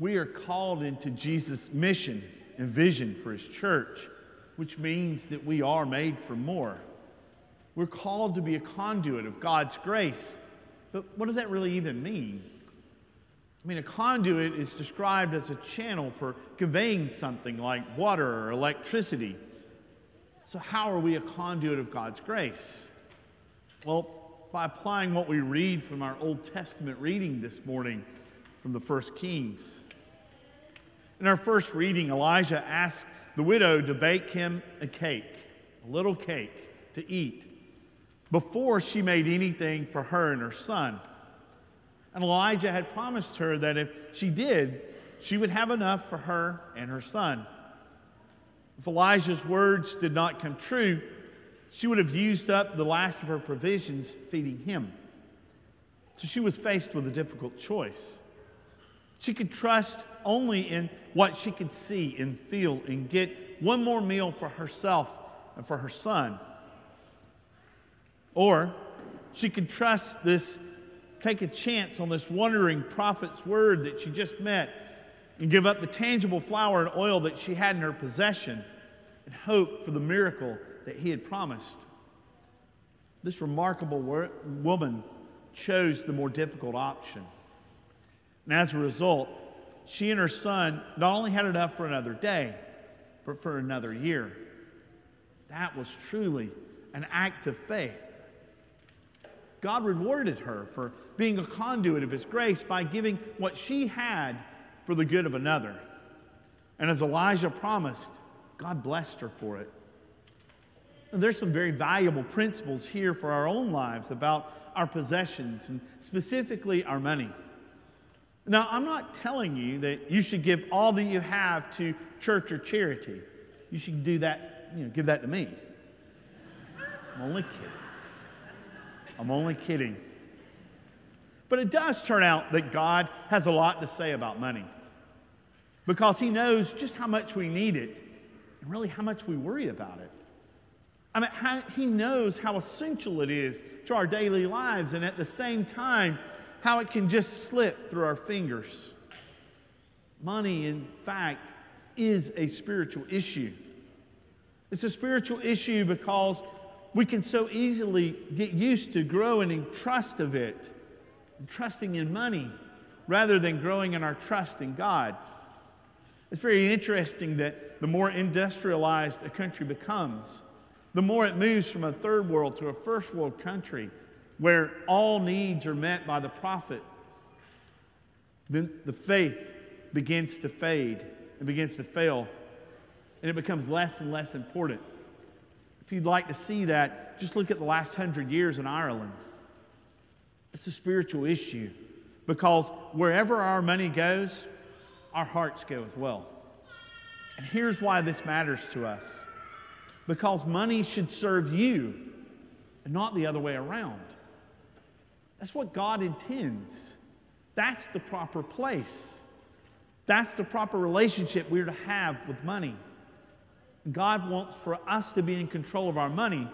we are called into Jesus' mission and vision for his church, which means that we are made for more. We're called to be a conduit of God's grace. But what does that really even mean? I mean, a conduit is described as a channel for conveying something like water or electricity. So, how are we a conduit of God's grace? Well, by applying what we read from our Old Testament reading this morning from the first Kings. In our first reading, Elijah asked the widow to bake him a cake, a little cake to eat, before she made anything for her and her son. And Elijah had promised her that if she did, she would have enough for her and her son. If Elijah's words did not come true, she would have used up the last of her provisions feeding him. So she was faced with a difficult choice. She could trust only in what she could see and feel and get one more meal for herself and for her son. Or she could trust this take a chance on this wandering prophet's word that she just met and give up the tangible flour and oil that she had in her possession and hope for the miracle that he had promised. This remarkable woman chose the more difficult option. And as a result, she and her son not only had enough for another day, but for another year. That was truly an act of faith. God rewarded her for being a conduit of His grace by giving what she had for the good of another. And as Elijah promised, God blessed her for it. And there's some very valuable principles here for our own lives about our possessions and specifically our money. Now, I'm not telling you that you should give all that you have to church or charity. You should do that, you know, give that to me. I'm only kidding. I'm only kidding. But it does turn out that God has a lot to say about money because He knows just how much we need it and really how much we worry about it. I mean, how, He knows how essential it is to our daily lives and at the same time, how it can just slip through our fingers. Money, in fact, is a spiritual issue. It's a spiritual issue because we can so easily get used to growing in trust of it, and trusting in money, rather than growing in our trust in God. It's very interesting that the more industrialized a country becomes, the more it moves from a third world to a first world country where all needs are met by the prophet, Then the faith begins to fade and begins to fail, and it becomes less and less important. If you'd like to see that, just look at the last hundred years in Ireland. It's a spiritual issue because wherever our money goes, our hearts go as well. And here's why this matters to us because money should serve you and not the other way around. That's what God intends. That's the proper place. That's the proper relationship we're to have with money. God wants for us to be in control of our money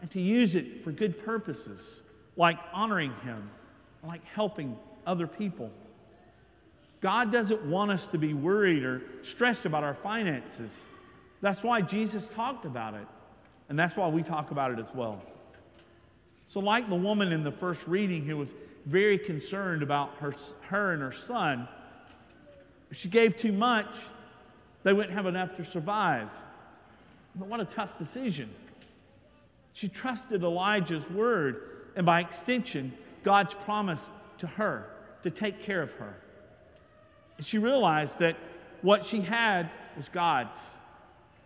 and to use it for good purposes, like honoring Him, like helping other people. God doesn't want us to be worried or stressed about our finances. That's why Jesus talked about it, and that's why we talk about it as well. So, like the woman in the first reading who was very concerned about her, her and her son, if she gave too much, they wouldn't have enough to survive. But what a tough decision. She trusted Elijah's word, and by extension, God's promise to her to take care of her. And she realized that what she had was God's,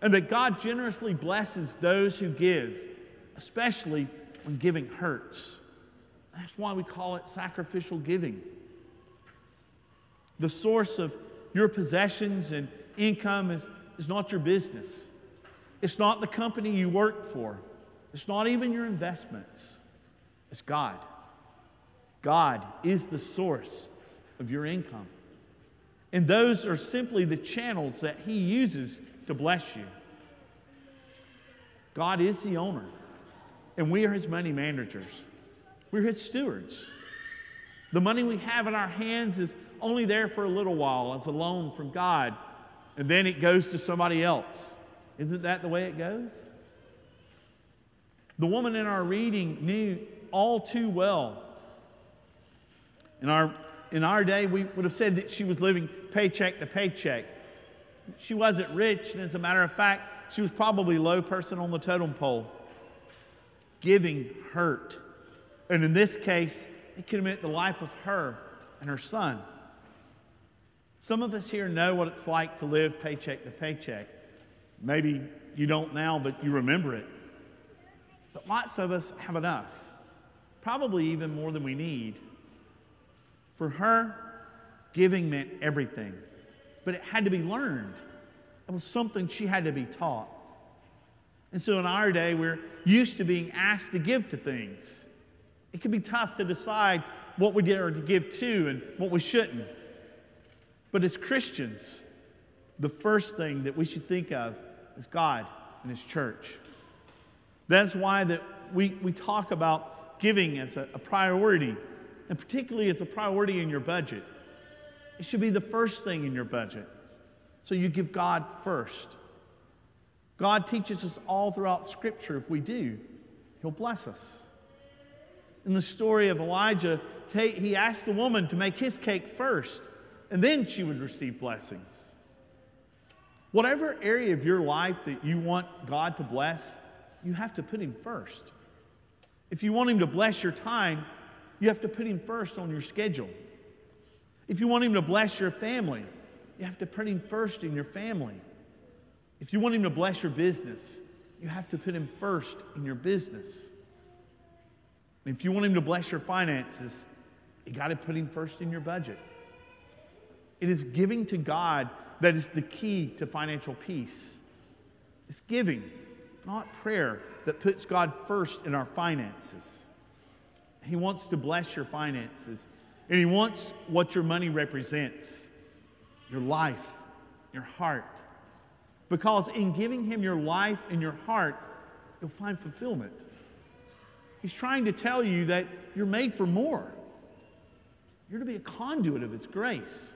and that God generously blesses those who give, especially when giving hurts. That's why we call it sacrificial giving. The source of your possessions and income is, is not your business. It's not the company you work for. It's not even your investments. It's God. God is the source of your income. And those are simply the channels that He uses to bless you. God is the owner, and we are His money managers. We're His stewards. The money we have in our hands is only there for a little while as a loan from God, and then it goes to somebody else. Isn't that the way it goes? The woman in our reading knew all too well. In our, in our day, we would have said that she was living paycheck to paycheck. She wasn't rich, and as a matter of fact, she was probably low person on the totem pole. Giving hurt. And in this case, it could have meant the life of her and her son. Some of us here know what it's like to live paycheck to paycheck. Maybe you don't now, but you remember it. But lots of us have enough, probably even more than we need. For her, giving meant everything, but it had to be learned. It was something she had to be taught. And so in our day, we're used to being asked to give to things. It can be tough to decide what we dare to give to and what we shouldn't. But as Christians, the first thing that we should think of is God and His church. That's why that we, we talk about giving as a, a priority, and particularly as a priority in your budget. It should be the first thing in your budget. So you give God first. God teaches us all throughout Scripture if we do, He'll bless us. In the story of Elijah, he asked the woman to make his cake first, and then she would receive blessings. Whatever area of your life that you want God to bless, you have to put Him first. If you want Him to bless your time, you have to put Him first on your schedule. If you want Him to bless your family, you have to put Him first in your family. If you want Him to bless your business, you have to put Him first in your business. if you want Him to bless your finances, you got to put Him first in your budget. It is giving to God that is the key to financial peace. It's giving, not prayer, that puts God first in our finances. He wants to bless your finances, and He wants what your money represents your life, your heart. Because in giving Him your life and your heart, you'll find fulfillment. He's trying to tell you that you're made for more. You're to be a conduit of His grace.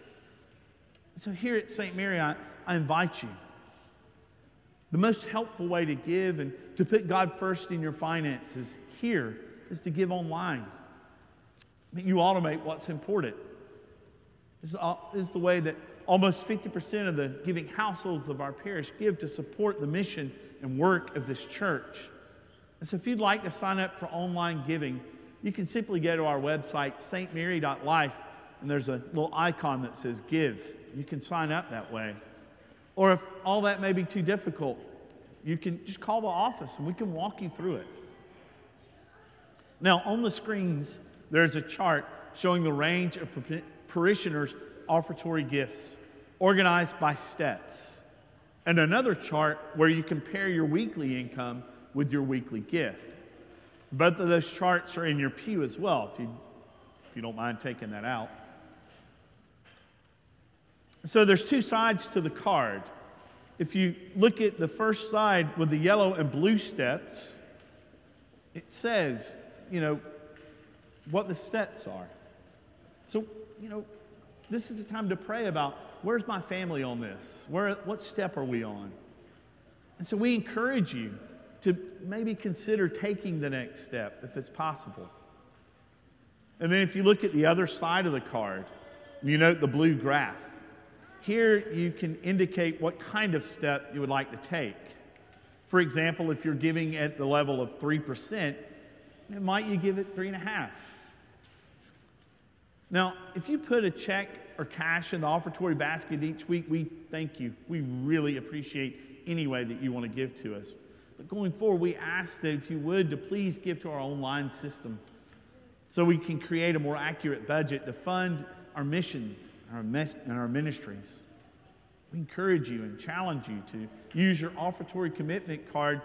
So here at St. Mary, I, I invite you. The most helpful way to give and to put God first in your finances here is to give online. I mean, you automate what's important. This is uh, the way that almost 50% of the giving households of our parish give to support the mission and work of this church. And so, if you'd like to sign up for online giving, you can simply go to our website, stmary.life, and there's a little icon that says Give. You can sign up that way. Or if all that may be too difficult, you can just call the office and we can walk you through it. Now, on the screens, there's a chart showing the range of parishioners' offertory gifts organized by steps, and another chart where you compare your weekly income with your weekly gift. Both of those charts are in your pew as well, if you, if you don't mind taking that out. So there's two sides to the card. If you look at the first side with the yellow and blue steps, it says, you know, what the steps are. So, you know, this is the time to pray about where's my family on this? Where, what step are we on? And so we encourage you to maybe consider taking the next step if it's possible. And then if you look at the other side of the card, you note the blue graph. Here you can indicate what kind of step you would like to take. For example, if you're giving at the level of 3%, might you give it 3.5? Now, if you put a check or cash in the offertory basket each week, we thank you. We really appreciate any way that you want to give to us. But going forward, we ask that if you would, to please give to our online system so we can create a more accurate budget to fund our mission our mes- and our ministries. We encourage you and challenge you to use your offertory commitment card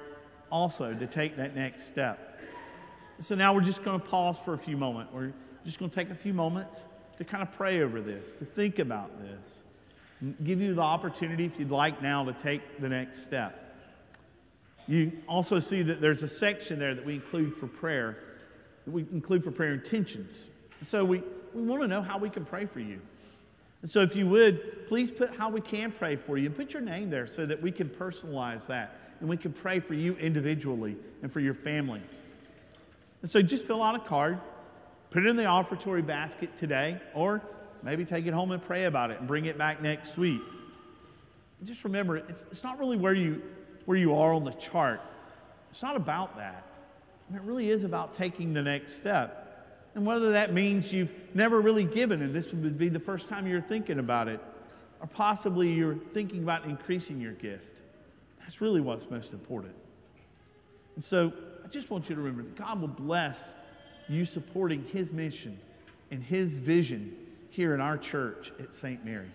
also to take that next step. So now we're just going to pause for a few moments. We're just going to take a few moments to kind of pray over this, to think about this, give you the opportunity, if you'd like now, to take the next step. You also see that there's a section there that we include for prayer, that we include for prayer intentions. So we, we want to know how we can pray for you. And so, if you would, please put how we can pray for you and put your name there so that we can personalize that and we can pray for you individually and for your family. And so, just fill out a card, put it in the offertory basket today, or maybe take it home and pray about it and bring it back next week. Just remember, it's, it's not really where you, where you are on the chart, it's not about that. It really is about taking the next step. And whether that means you've never really given and this would be the first time you're thinking about it, or possibly you're thinking about increasing your gift. That's really what's most important. And so I just want you to remember that God will bless you supporting His mission and His vision here in our church at St. Mary.